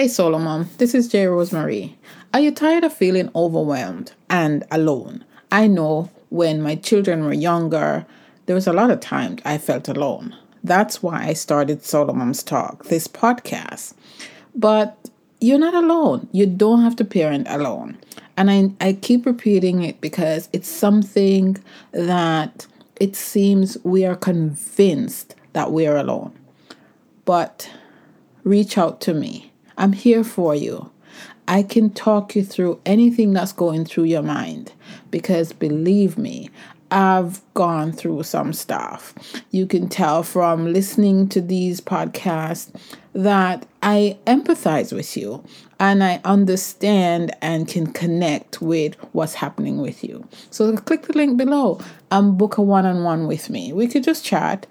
Hey Solo Mom, this is J Rosemary. Are you tired of feeling overwhelmed and alone? I know when my children were younger, there was a lot of times I felt alone. That's why I started Solo Moms Talk, this podcast. But you're not alone. You don't have to parent alone. And I, I keep repeating it because it's something that it seems we are convinced that we're alone. But reach out to me. I'm here for you. I can talk you through anything that's going through your mind because believe me, I've gone through some stuff. You can tell from listening to these podcasts that I empathize with you and I understand and can connect with what's happening with you. So click the link below and book a one on one with me. We could just chat.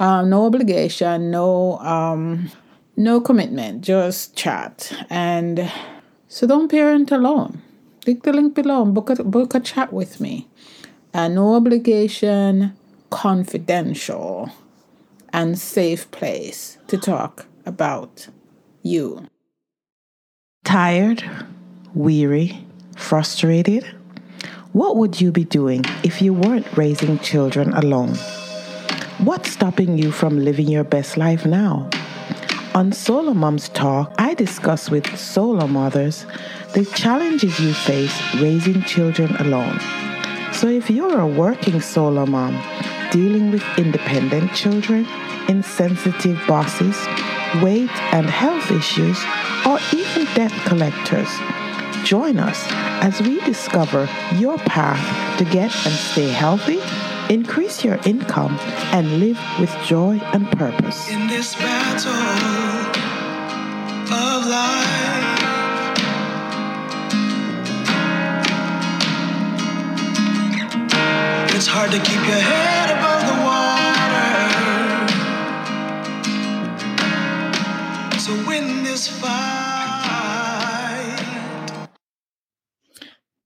Um, no obligation, no um, no commitment, just chat. And so don't parent alone. Click the link below and book a, book a chat with me. And no obligation, confidential, and safe place to talk about you. Tired, weary, frustrated? What would you be doing if you weren't raising children alone? What's stopping you from living your best life now? On Solo Moms Talk, I discuss with solo mothers the challenges you face raising children alone. So if you're a working solo mom dealing with independent children, insensitive bosses, weight and health issues, or even debt collectors, join us as we discover your path to get and stay healthy, increase your income, and live with joy and purpose. In this battle of life. It's hard to keep your head above the water. So win this fight.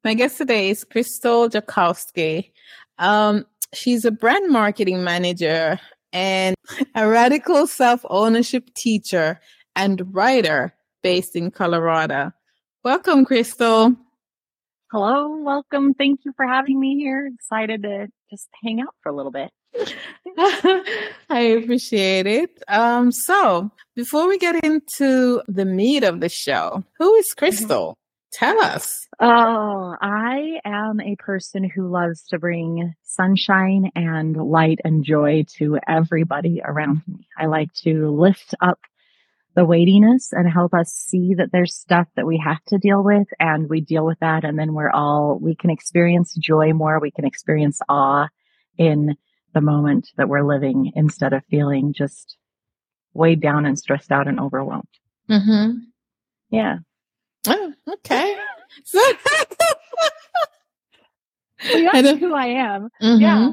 My guest today is Krystal Jakosky. Um, she's a brand marketing manager and a radical self ownership teacher and writer based in Colorado. Welcome, Krystal. Hello, welcome. Thank you for having me here. Excited to just hang out for a little bit. I appreciate it. Um, so before we get into the meat of the show, who is Krystal? Tell us. Oh, I am a person who loves to bring sunshine and light and joy to everybody around me. I like to lift up the weightiness and help us see that there's stuff that we have to deal with and we deal with that and then we're all we can experience joy more we can experience awe in the moment that we're living instead of feeling just weighed down and stressed out and overwhelmed Mm-hmm. yeah Oh, okay. Well, I that's who i am Mhm. Yeah.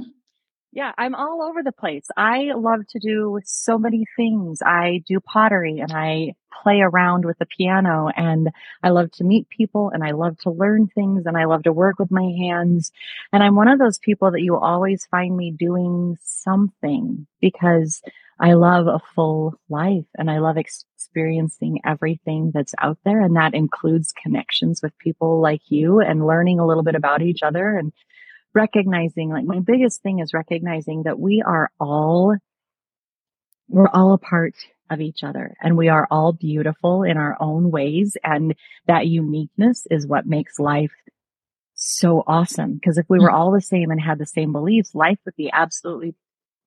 Yeah, I'm all over the place. I love to do so many things. I do pottery and I play around with the piano and I love to meet people and I love to learn things and I love to work with my hands. And I'm one of those people that you always find me doing something because I love a full life and I love experiencing everything that's out there. And that includes connections with people like you and learning a little bit about each other and recognizing like my biggest thing is recognizing that we are all we're all a part of each other and we are all beautiful in our own ways. And that uniqueness is what makes life so awesome. Because if we were mm. all the same and had the same beliefs life would be absolutely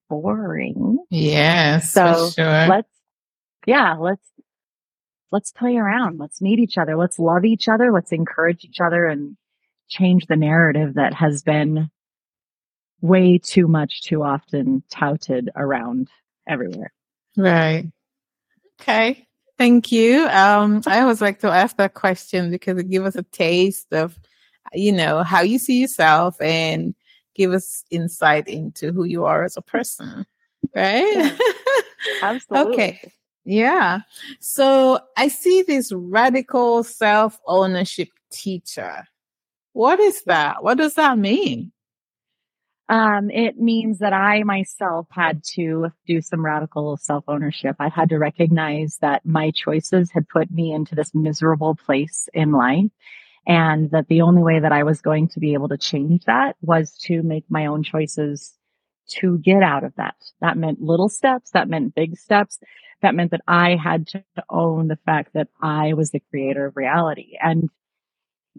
boring. Yes, so sure. let's yeah let's let's play around. Let's meet each other. Let's love each other. Let's encourage each other and change the narrative that has been way too much too often touted around everywhere Right. Okay. Thank you. Um, I always like to ask that question because it gives us a taste of, you know, how you see yourself and give us insight into who you are as a person. Right? absolutely Okay. Yeah. So I see this radical self ownership teacher. What is that? What does that mean? Um, it means that I myself had to do some radical self ownership. I had to recognize that my choices had put me into this miserable place in life and that the only way that I was going to be able to change that was to make my own choices to get out of that. That meant little steps. That meant big steps. That meant that I had to own the fact that I was the creator of reality. And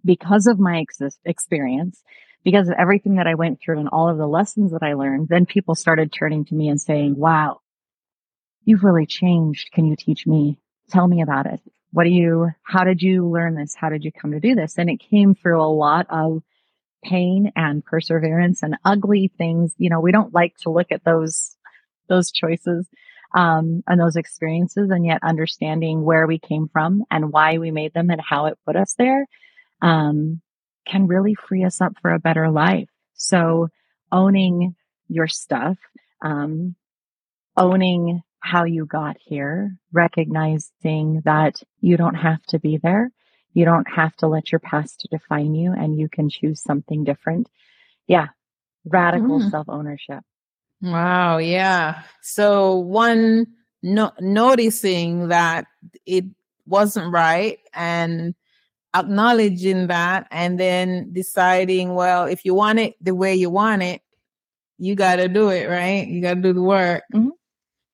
because of my ex- experience, because of everything that I went through and all of the lessons that I learned, then people started turning to me and saying, wow, you've really changed. Can you teach me? Tell me about it. What do you, how did you learn this? How did you come to do this? And it came through a lot of pain and perseverance and ugly things. You know, we don't like to look at those, those choices, um, and those experiences and yet understanding where we came from and why we made them and how it put us there. Um, can really free us up for a better life. So owning your stuff, um, owning how you got here, recognizing that you don't have to be there. You don't have to let your past define you and you can choose something different. Yeah. Radical mm. self ownership. Wow. Yeah. So one, no, noticing that it wasn't right and acknowledging that and then deciding, well, if you want it the way you want it, you got to do it, right? You got to do the work. Mm-hmm.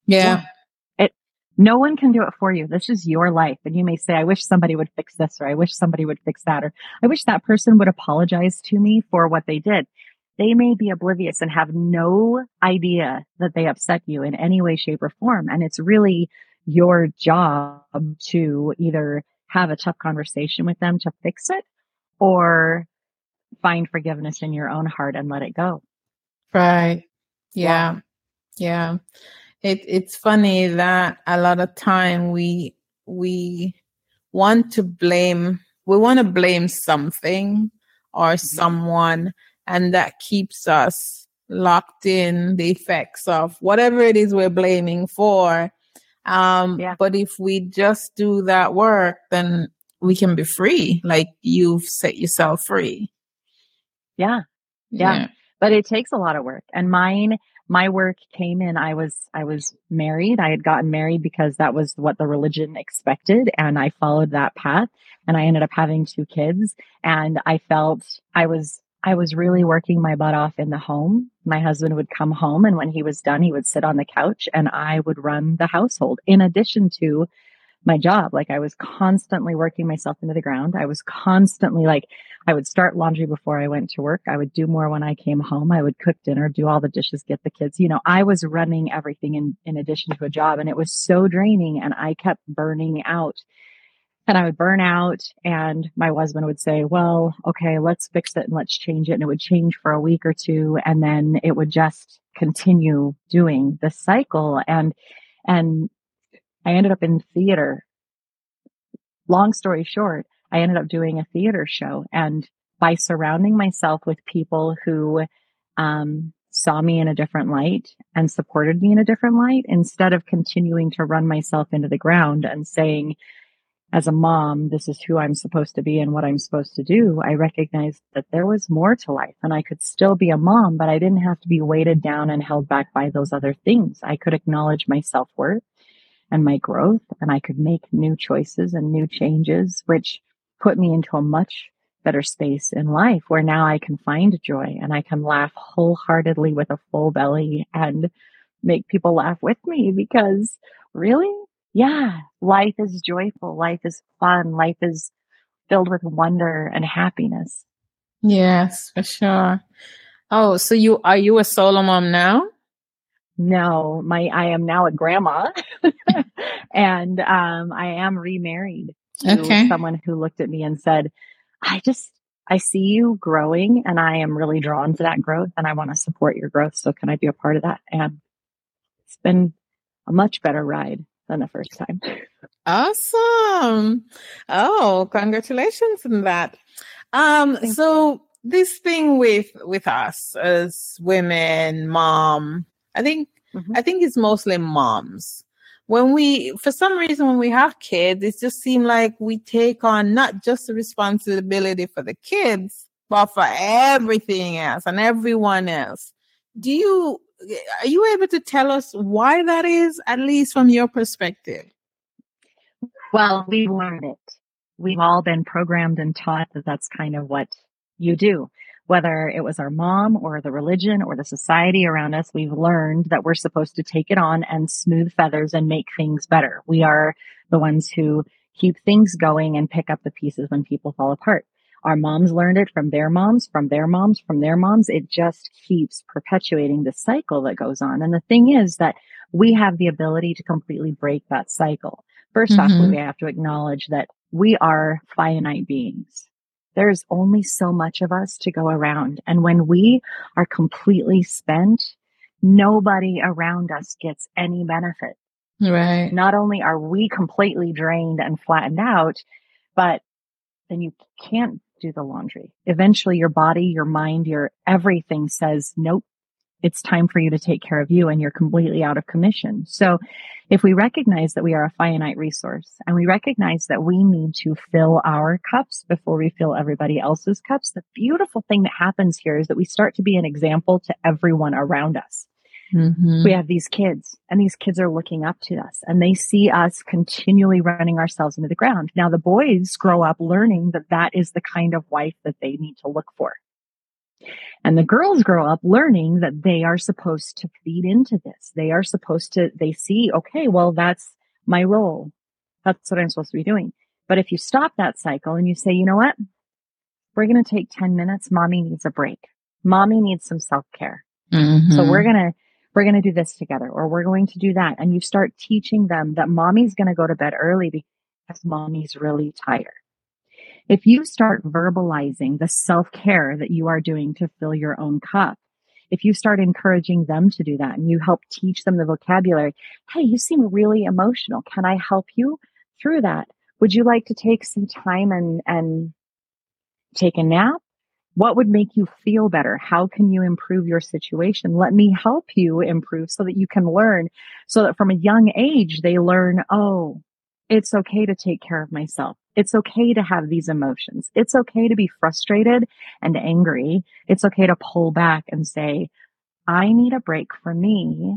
Yeah. yeah. It, no one can do it for you. This is your life. And you may say, I wish somebody would fix this, or I wish somebody would fix that, or I wish that person would apologize to me for what they did. They may be oblivious and have no idea that they upset you in any way, shape, or form. And it's really your job to either have a tough conversation with them to fix it or find forgiveness in your own heart and let it go. Right. Yeah. Yeah. It, it's funny that a lot of time we, we want to blame, we want to blame something or mm-hmm. someone and that keeps us locked in the effects of whatever it is we're blaming for um, yeah. But if we just do that work, then we can be free. Like you've set yourself free. Yeah. yeah. Yeah. But it takes a lot of work. And mine, my work came in, I was, I was married. I had gotten married because that was what the religion expected. And I followed that path and I ended up having two kids and I felt I was I was really working my butt off in the home. My husband would come home and when he was done, he would sit on the couch and I would run the household in addition to my job. Like I was constantly working myself into the ground. I was constantly like, I would start laundry before I went to work. I would do more when I came home. I would cook dinner, do all the dishes, get the kids. You know, I was running everything in, in addition to a job and it was so draining and I kept burning out and I would burn out and my husband would say, well, okay, let's fix it and let's change it. And it would change for a week or two. And then it would just continue doing the cycle. And, and I ended up in theater. Long story short, I ended up doing a theater show and by surrounding myself with people who, um, saw me in a different light and supported me in a different light instead of continuing to run myself into the ground and saying, as a mom, this is who I'm supposed to be and what I'm supposed to do, I recognized that there was more to life and I could still be a mom, but I didn't have to be weighted down and held back by those other things. I could acknowledge my self worth and my growth and I could make new choices and new changes, which put me into a much better space in life where now I can find joy and I can laugh wholeheartedly with a full belly and make people laugh with me because really yeah, life is joyful. Life is fun. Life is filled with wonder and happiness. Yes, for sure. Oh, so you are you a solo mom now? No, my I am now a grandma, and um, I am remarried to okay. someone who looked at me and said, "I just I see you growing, and I am really drawn to that growth, and I want to support your growth. So can I be a part of that?" And it's been a much better ride than the first time. Awesome. Oh, congratulations on that. Um, Thank so you. this thing with with us as women, mom, I think mm-hmm. I think it's mostly moms. When we for some reason when we have kids, it just seems like we take on not just the responsibility for the kids, but for everything else and everyone else. do you are you able to tell us why that is, at least from your perspective? Well, we learned it. We've all been programmed and taught that that's kind of what you do. Whether it was our mom or the religion or the society around us, we've learned that we're supposed to take it on and smooth feathers and make things better. We are the ones who keep things going and pick up the pieces when people fall apart. Our moms learned it from their moms, from their moms, from their moms. It just keeps perpetuating the cycle that goes on. And the thing is that we have the ability to completely break that cycle. 1st mm-hmm. off, we have to acknowledge that we are finite beings. There's only so much of us to go around. And when we are completely spent, nobody around us gets any benefit. Right. Not only are we completely drained and flattened out, but then you can't do the laundry. Eventually your body, your mind, your everything says, nope, it's time for you to take care of you and you're completely out of commission. So if we recognize that we are a finite resource and we recognize that we need to fill our cups before we fill everybody else's cups, the beautiful thing that happens here is that we start to be an example to everyone around us. Mm-hmm. We have these kids and these kids are looking up to us and they see us continually running ourselves into the ground. Now the boys grow up learning that that is the kind of wife that they need to look for. And the girls grow up learning that they are supposed to feed into this. They are supposed to, they see, okay, well, that's my role. That's what I'm supposed to be doing. But if you stop that cycle and you say, you know what? We're going to take 10 minutes. Mommy needs a break. Mommy needs some self care. Mm-hmm. So we're going to, we're going to do this together or we're going to do that. And you start teaching them that mommy's going to go to bed early because mommy's really tired. If you start verbalizing the self care that you are doing to fill your own cup, if you start encouraging them to do that and you help teach them the vocabulary, hey, you seem really emotional. Can I help you through that? Would you like to take some time and, and take a nap? What would make you feel better? How can you improve your situation? Let me help you improve so that you can learn so that from a young age, they learn, oh, it's okay to take care of myself. It's okay to have these emotions. It's okay to be frustrated and angry. It's okay to pull back and say, I need a break for me.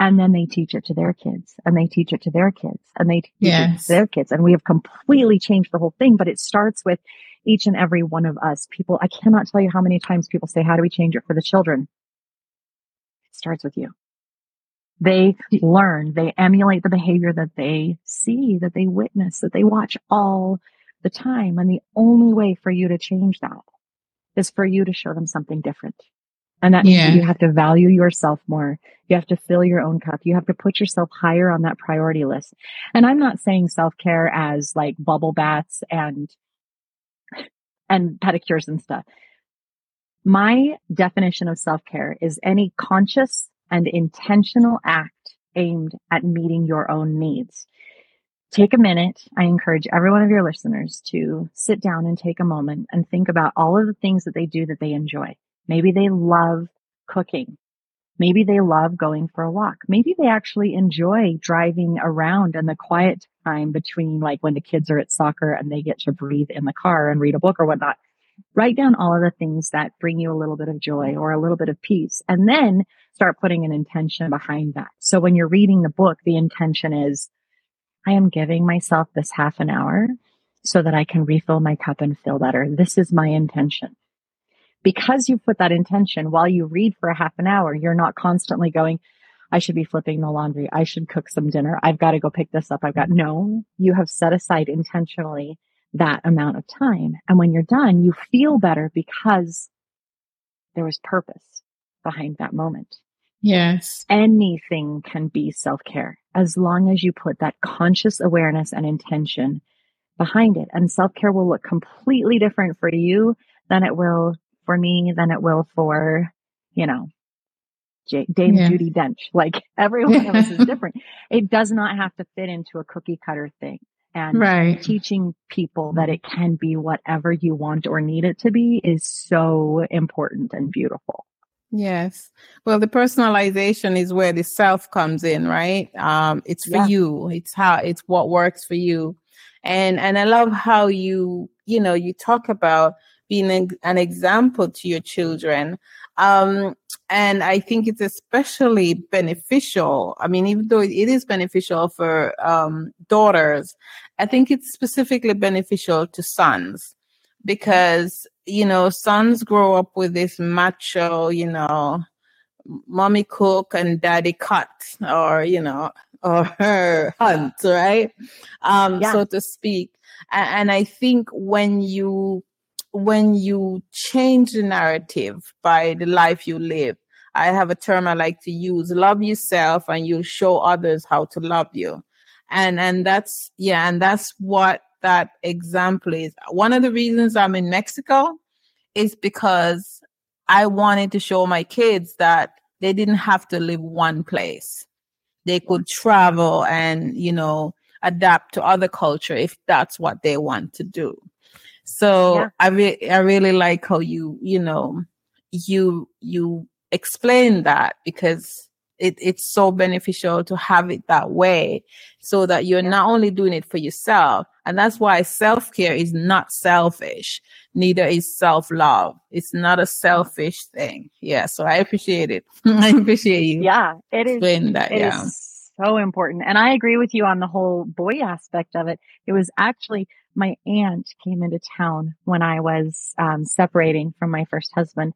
And then they teach it to their kids and they teach it to their kids and they teach yes. it to their kids. And we have completely changed the whole thing, but it starts with each and every one of us. People, I cannot tell you how many times people say, how do we change it for the children? It starts with you. They learn, they emulate the behavior that they see, that they witness, that they watch all the time. And the only way for you to change that is for you to show them something different. And that means yeah. that you have to value yourself more. You have to fill your own cup. You have to put yourself higher on that priority list. And I'm not saying self care as like bubble baths and and pedicures and stuff. My definition of self-care is any conscious and intentional act aimed at meeting your own needs. Take a minute. I encourage every one of your listeners to sit down and take a moment and think about all of the things that they do that they enjoy. Maybe they love cooking. Maybe they love going for a walk. Maybe they actually enjoy driving around and the quiet time between like when the kids are at soccer and they get to breathe in the car and read a book or whatnot. Write down all of the things that bring you a little bit of joy or a little bit of peace and then start putting an intention behind that. So when you're reading the book, the intention is, I am giving myself this half an hour so that I can refill my cup and feel better. This is my intention. Because you put that intention while you read for a half an hour, you're not constantly going, I should be flipping the laundry. I should cook some dinner. I've got to go pick this up. I've got no, you have set aside intentionally that amount of time. And when you're done, you feel better because there was purpose behind that moment. Yes. Anything can be self care as long as you put that conscious awareness and intention behind it. And self care will look completely different for you than it will for me, than it will for, you know, J- Dame yeah. Judi Dench. Like every one of us is different. It does not have to fit into a cookie cutter thing. And right. teaching people that it can be whatever you want or need it to be is so important and beautiful. Yes. Well, the personalization is where the self comes in, right? Um, it's for yeah. you. It's how it's what works for you. And and I love how you, you know, you talk about being an, example to your children Um, and I think it's especially beneficial. I mean, even though it is beneficial for um, daughters, I think it's specifically beneficial to sons because, you know, sons grow up with this macho, you know, mommy cook and daddy cut or, you know, or her hunt, right? Um, Yeah. so to speak. And, and I think when you when you change the narrative by the life you live, I have a term I like to use: love yourself, and you show others how to love you. And and that's yeah, and that's what that example is. One of the reasons I'm in Mexico is because I wanted to show my kids that they didn't have to live one place. They could travel and, you know, adapt to other culture if that's what they want to do. So Yeah. I re- I really like how you, you know, you you explain that because it, it's so beneficial to have it that way so that you're not only doing it for yourself and that's why self-care is not selfish neither is self-love it's not a selfish thing yeah so i appreciate it i appreciate you Yeah, it is. that It is yeah so important. And I agree with you on the whole boy aspect of it. It was actually my aunt came into town when I was um, separating from my first husband.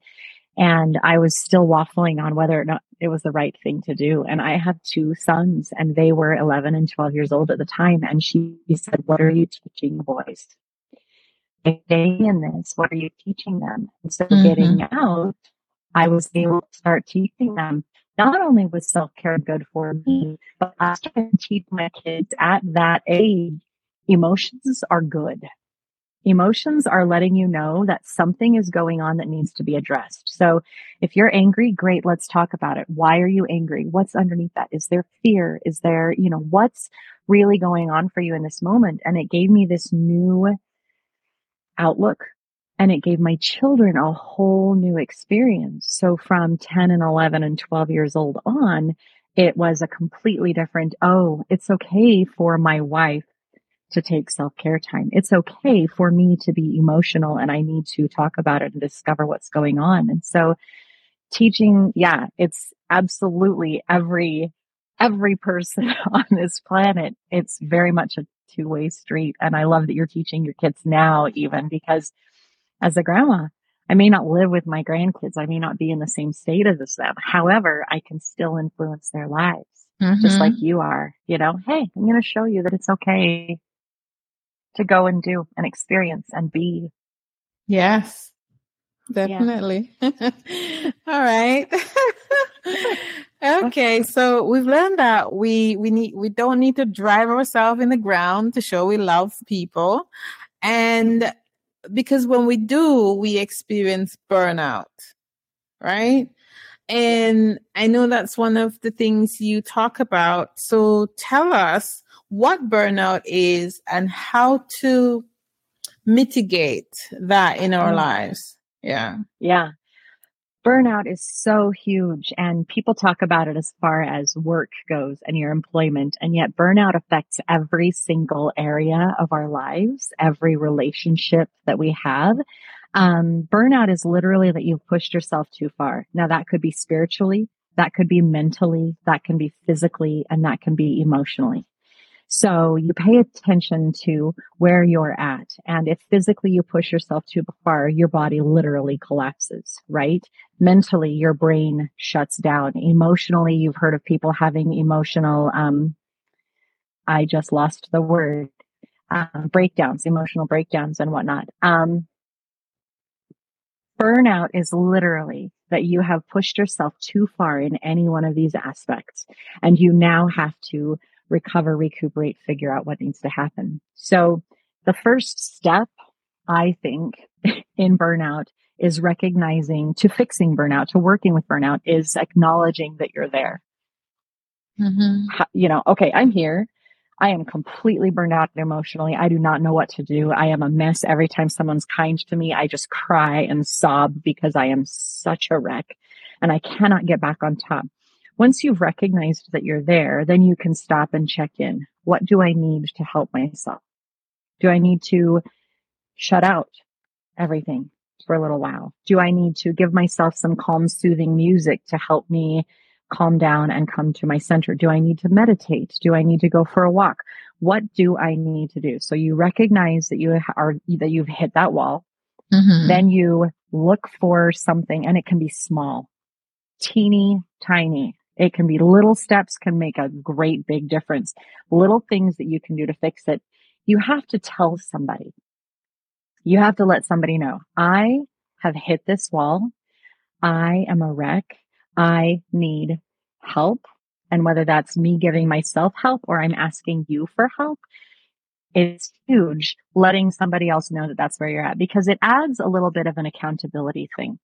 And I was still waffling on whether or not it was the right thing to do. And I have two sons and they were 11 and 12 years old at the time. And she said, what are you teaching boys? They stay in this. What are you teaching them? And so Mhm. getting out, I was able to start teaching them not only was self-care good for me, but I started to teach my kids at that age, emotions are good. Emotions are letting you know that something is going on that needs to be addressed. So if you're angry, great, let's talk about it. Why are you angry? What's underneath that? Is there fear? Is there, you know, what's really going on for you in this moment? And it gave me this new outlook and it gave my children a whole new experience. So from 10 and 11 and 12 years old on, it was a completely different, oh, it's okay for my wife to take self-care time. It's okay for me to be emotional and I need to talk about it and discover what's going on. And so teaching, yeah, it's absolutely every, every person on this planet. It's very much a two-way street. And I love that you're teaching your kids now even because as a grandma, I may not live with my grandkids. I may not be in the same state as them. However, I can still influence their lives just Mhm. like you are. You know, hey, I'm going to show you that it's okay to go and do and experience and be. Yes, definitely. All right. okay, so we've learned that we we need we don't need to drive ourselves in the ground to show we love people, and because when we do, we experience burnout, right? And I know that's one of the things you talk about. So tell us what burnout is and how to mitigate that in our Mm. lives. Yeah. Yeah. Burnout is so huge and people talk about it as far as work goes and your employment. And yet burnout affects every single area of our lives, every relationship that we have. Um, burnout is literally that you've pushed yourself too far. Now that could be spiritually, that could be mentally, that can be physically, and that can be emotionally. So you pay attention to where you're at. And if physically you push yourself too far, your body literally collapses, right? Mentally, your brain shuts down. Emotionally, you've heard of people having emotional, um, I just lost the word, um, breakdowns, emotional breakdowns and whatnot. Um, burnout is literally that you have pushed yourself too far in any one of these aspects and you now have to recover, recuperate, figure out what needs to happen. So the first step, I think, in burnout is recognizing to fixing burnout, to working with burnout is acknowledging that you're there. Mm-hmm. You know, okay, I'm here. I am completely burned out emotionally. I do not know what to do. I am a mess. Every time someone's kind to me, I just cry and sob because I am such a wreck and I cannot get back on top. Once you've recognized that you're there, then you can stop and check in. What do I need to help myself? Do I need to shut out everything? for a little while? Do I need to give myself some calm, soothing music to help me calm down and come to my center? Do I need to meditate? Do I need to go for a walk? What do I need to do? So you recognize that you are, that you've hit that wall. Mhm. Then you look for something and it can be small, teeny tiny. It can be little steps can make a great big difference. Little things that you can do to fix it. You have to tell somebody. You have to let somebody know. I have hit this wall. I am a wreck. I need help. And whether that's me giving myself help or I'm asking you for help, it's huge letting somebody else know that that's where you're at because it adds a little bit of an accountability thing.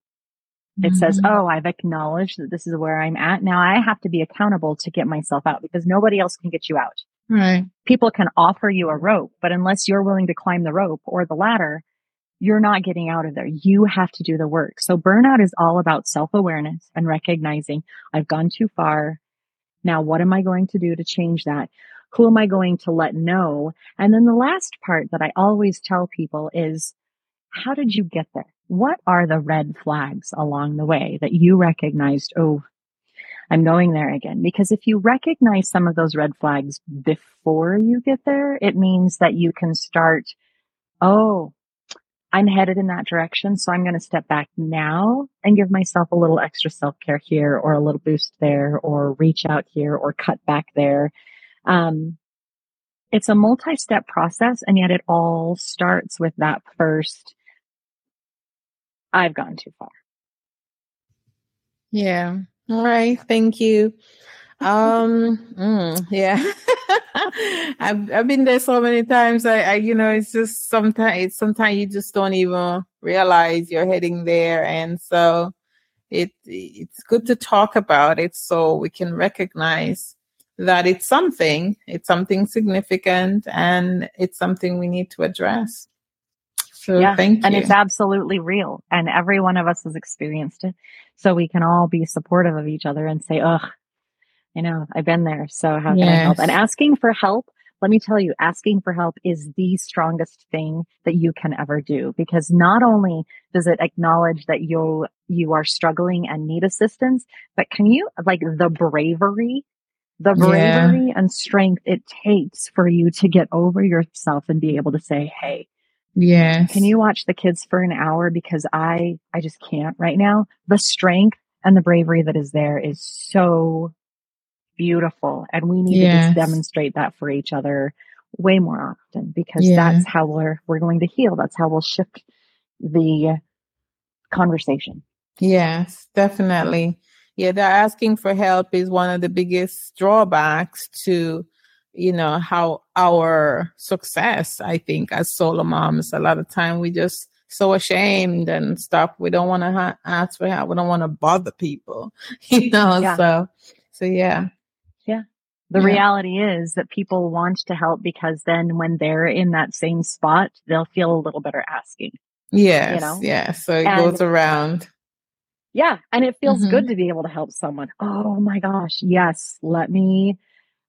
It says, Mhm. Oh, I've acknowledged that this is where I'm at. Now I have to be accountable to get myself out because nobody else can get you out. Right. People can offer you a rope, but unless you're willing to climb the rope or the ladder, you're not getting out of there. You have to do the work. So burnout is all about self awareness and recognizing I've gone too far. Now, what am I going to do to change that? Who am I going to let know? And then the last part that I always tell people is, how did you get there? What are the red flags along the way that you recognized? Oh, I'm going there again. Because if you recognize some of those red flags before you get there, it means that you can start, oh, I'm headed in that direction. So I'm going to step back now and give myself a little extra self care here or a little boost there or reach out here or cut back there. Um, it's a multi-step process and yet it all starts with that first, I've gone too far. Yeah. All right. Thank you. Um, mm, yeah. I've, I've been there so many times. I, I, you know, it's just sometimes, sometimes you just don't even realize you're heading there. And so it, it's good to talk about it so we can recognize that it's something, it's something significant and it's something we need to address. So thank you. And it's absolutely real. And every one of us has experienced it. So we can all be supportive of each other and say, ugh, you know, I've been there. So how can I help? And asking for help, let me tell you, asking for help is the strongest thing that you can ever do because not only does it acknowledge that you, you are struggling and need assistance, but can you like the bravery, the Yeah. bravery and strength it takes for you to get over yourself and be able to say, Hey, yes. can you watch the kids for an hour because I I just can't right now. The strength and the bravery that is there is so beautiful and we need to just demonstrate that for each other way more often because Yeah. that's how we're we're going to heal. That's how we'll shift the conversation. Yes, definitely. Yeah, the asking for help is one of the biggest drawbacks to, you know, how our success, I think, as solo moms, a lot of time we just so ashamed and stuff. We don't want to ha- ask for help. We don't want to bother people, you know, Yeah. so, so yeah. Yeah. The Yeah. reality is that people want to help because then when they're in that same spot, they'll feel a little better asking. Yes, know? yes. So it And- goes around. Yeah. And it feels Mhm. good to be able to help someone. Oh my gosh. Yes. Let me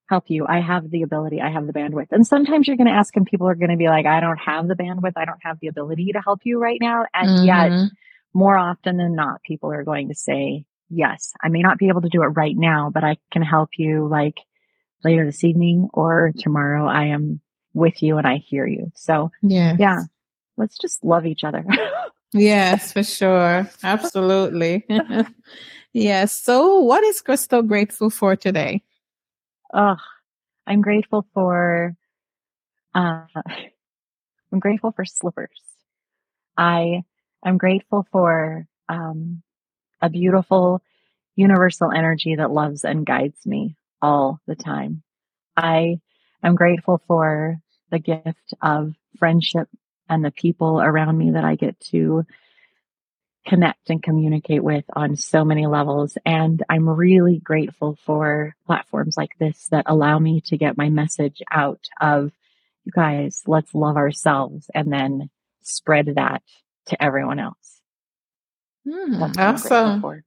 help you. I have the ability. I have the bandwidth. And sometimes you're going to ask and people are going to be like, I don't have the bandwidth. I don't have the ability to help you right now. And yet Mhm. more often than not, people are going to say, yes, I may not be able to do it right now, but I can help you like later this evening or tomorrow. I am with you and I hear you. So Yes. yeah, let's just love each other. Yes, for sure. Absolutely. yes. So, what is Krystal grateful for today? Oh, I'm grateful for, uh, I'm grateful for slippers. I am grateful for, um, a beautiful universal energy that loves and guides me all the time. I am grateful for the gift of friendship and the people around me that I get to connect and communicate with on so many levels. And I'm really grateful for platforms like this that allow me to get my message out of you guys, let's love ourselves and then spread that to everyone else. That's what I'm grateful awesome. for.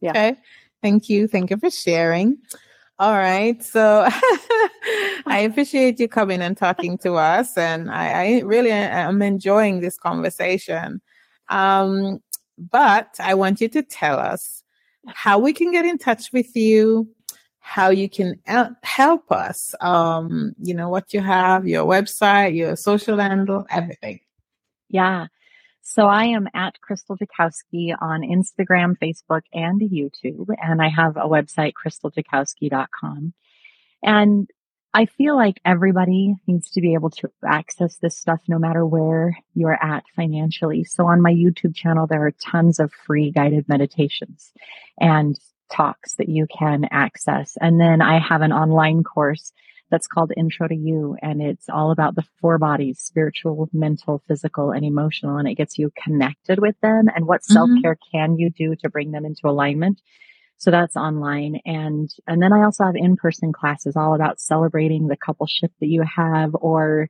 Yeah. Okay. Thank you. Thank you for sharing. All right. So I appreciate you coming and talking to us. And I, I really am enjoying this conversation. Um, but I want you to tell us how we can get in touch with you, how you can help us. Um, you know, what you have, your website, your social handle, everything. Yeah. So I am at Krystal Jakosky on Instagram, Facebook, and YouTube. And I have a website, krystaljakosky.com. And I feel like everybody needs to be able to access this stuff no matter where you're at financially. So on my YouTube channel, there are tons of free guided meditations and talks that you can access. And then I have an online course that's called Intro to You. And it's all about the four bodies, spiritual, mental, physical, and emotional. And it gets you connected with them and what mm-hmm. self care can you do to bring them into alignment. So that's online. And, and then I also have in-person classes all about celebrating the coupleship that you have or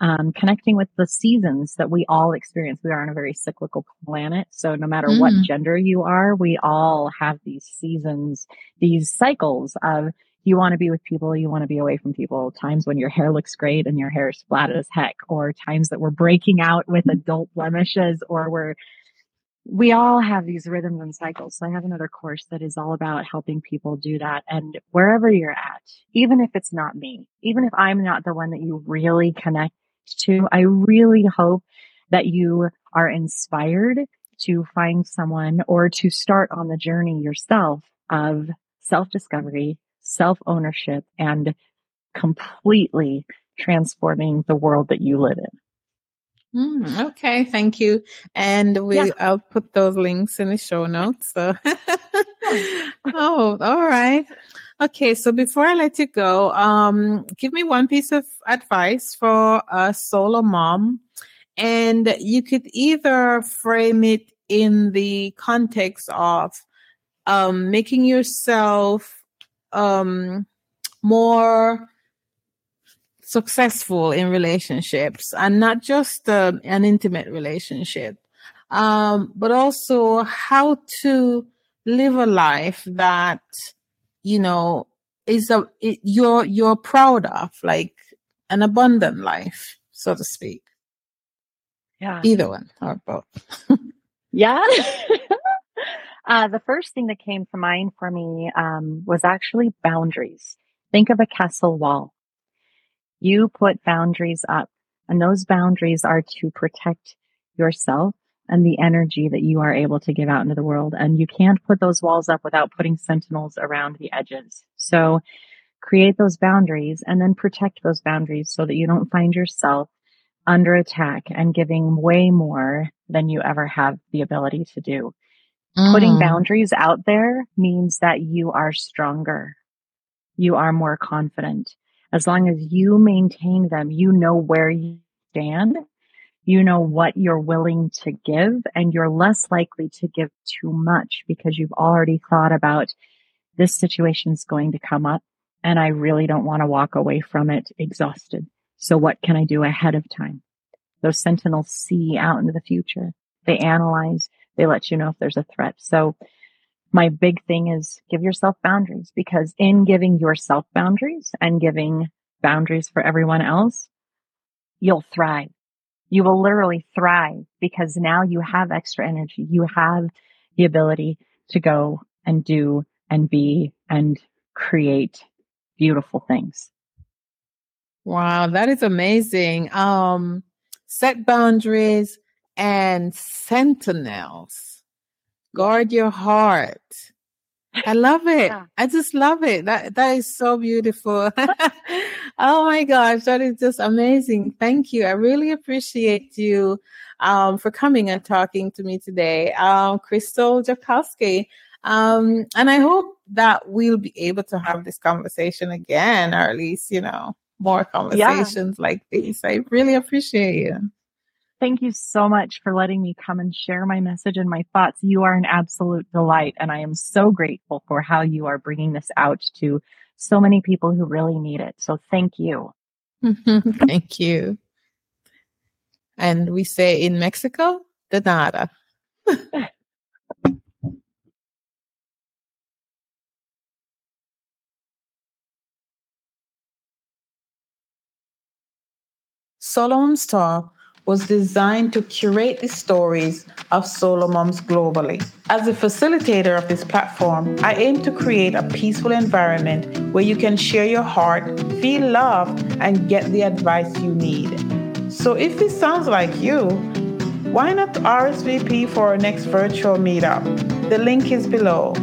um, connecting with the seasons that we all experience. We are on a very cyclical planet. So no matter mm. what gender you are, we all have these seasons, these cycles of you want to be with people, you want to be away from people. Times when your hair looks great and your hair is flat as heck, or times that we're breaking out with adult blemishes, or we're we all have these rhythms and cycles. So I have another course that is all about helping people do that. And wherever you're at, even if it's not me, even if I'm not the one that you really connect to, I really hope that you are inspired to find someone or to start on the journey yourself of self discovery, self ownership, and completely transforming the world that you live in. Mm, okay, thank you. And we yeah. I'll put those links in the show notes. So Oh, all right. Okay, so before I let you go, um, give me one piece of advice for a solo mom. And you could either frame it in the context of um, making yourself um, more successful in relationships and not just uh, an intimate relationship, um, but also how to live a life that, you know, is a, it, you're, you're proud of, like an abundant life, so to speak. Yeah. Either one or both. yeah. uh, the first thing that came to mind for me um, was actually boundaries. Think of a castle wall. You put boundaries up and those boundaries are to protect yourself and the energy that you are able to give out into the world. And you can't put those walls up without putting sentinels around the edges. So create those boundaries and then protect those boundaries so that you don't find yourself under attack and giving way more than you ever have the ability to do. Mm. Putting boundaries out there means that you are stronger. You are more confident as long as you maintain them, you know where you stand, you know what you're willing to give, and you're less likely to give too much because you've already thought about this situation is going to come up and I really don't want to walk away from it exhausted. So what can I do ahead of time? Those sentinels see out into the future. They analyze. They let you know if there's a threat. So my big thing is give yourself boundaries because in giving yourself boundaries and giving boundaries for everyone else, you'll thrive. You will literally thrive because now you have extra energy. You have the ability to go and do and be and create beautiful things. Wow, that is amazing. Um, set boundaries and sentinels guard your heart. I love it. Yeah. I just love it. That that is so beautiful. oh my gosh, that is just amazing. Thank you. I really appreciate you um, for coming and talking to me today, um, Krystal Jakosky. Um, and I hope that we'll be able to have this conversation again, or at least you know more conversations yeah. like this. I really appreciate you. Thank you so much for letting me come and share my message and my thoughts. You are an absolute delight, and I am so grateful for how you are bringing this out to so many people who really need it. So thank you. thank you. And we say in Mexico, de nada. Solo Moms Talk was designed to curate the stories of solo moms globally. As a facilitator of this platform, I aim to create a peaceful environment where you can share your heart, feel loved, and get the advice you need. So if this sounds like you, why not RSVP for our next virtual meetup? The link is below.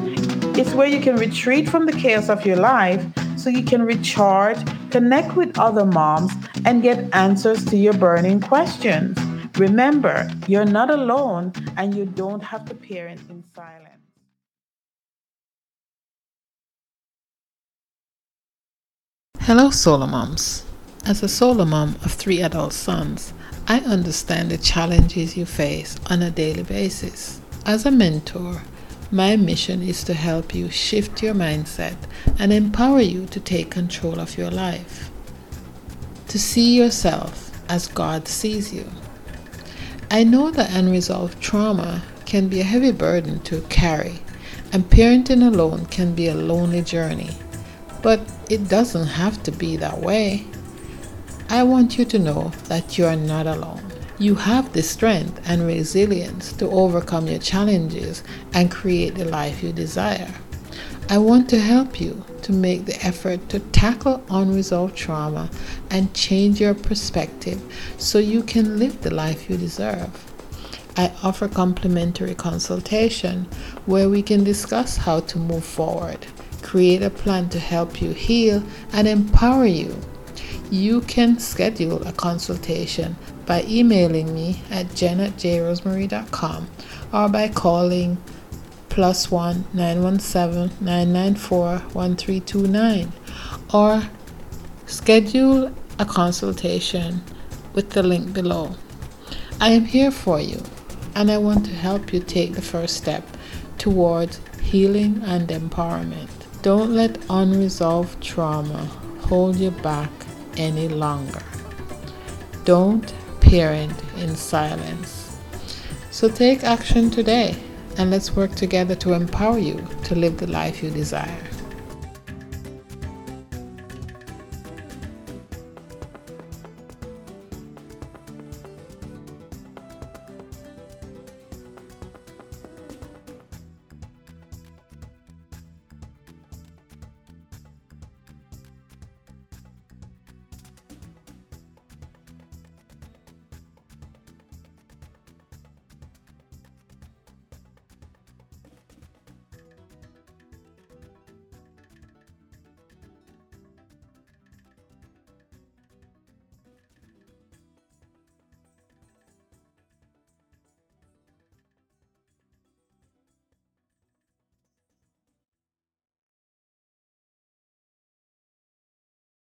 It's where you can retreat from the chaos of your life so you can recharge, connect with other moms, and get answers to your burning questions. Remember, you're not alone and you don't have to parent in silence. Hello, solo moms. As a solo mom of three adult sons, I understand the challenges you face on a daily basis. As a mentor, my mission is to help you shift your mindset and empower you to take control of your life. To see yourself as God sees you. I know that unresolved trauma can be a heavy burden to carry, and parenting alone can be a lonely journey. But it doesn't have to be that way. I want you to know that you are not alone. You have the strength and resilience to overcome your challenges and create the life you desire. I want to help you to make the effort to tackle unresolved trauma and change your perspective so you can live the life you deserve. I offer complimentary consultation where we can discuss how to move forward, create a plan to help you heal and empower you you can schedule a consultation by emailing me at jen at or by calling plus one nine one seven nine nine four one three two nine or schedule a consultation with the link below. I am here for you and I want to help you take the first step towards healing and empowerment. Don't let unresolved trauma hold you back any longer. Don't parent in silence. So take action today and let's work together to empower you to live the life you desire.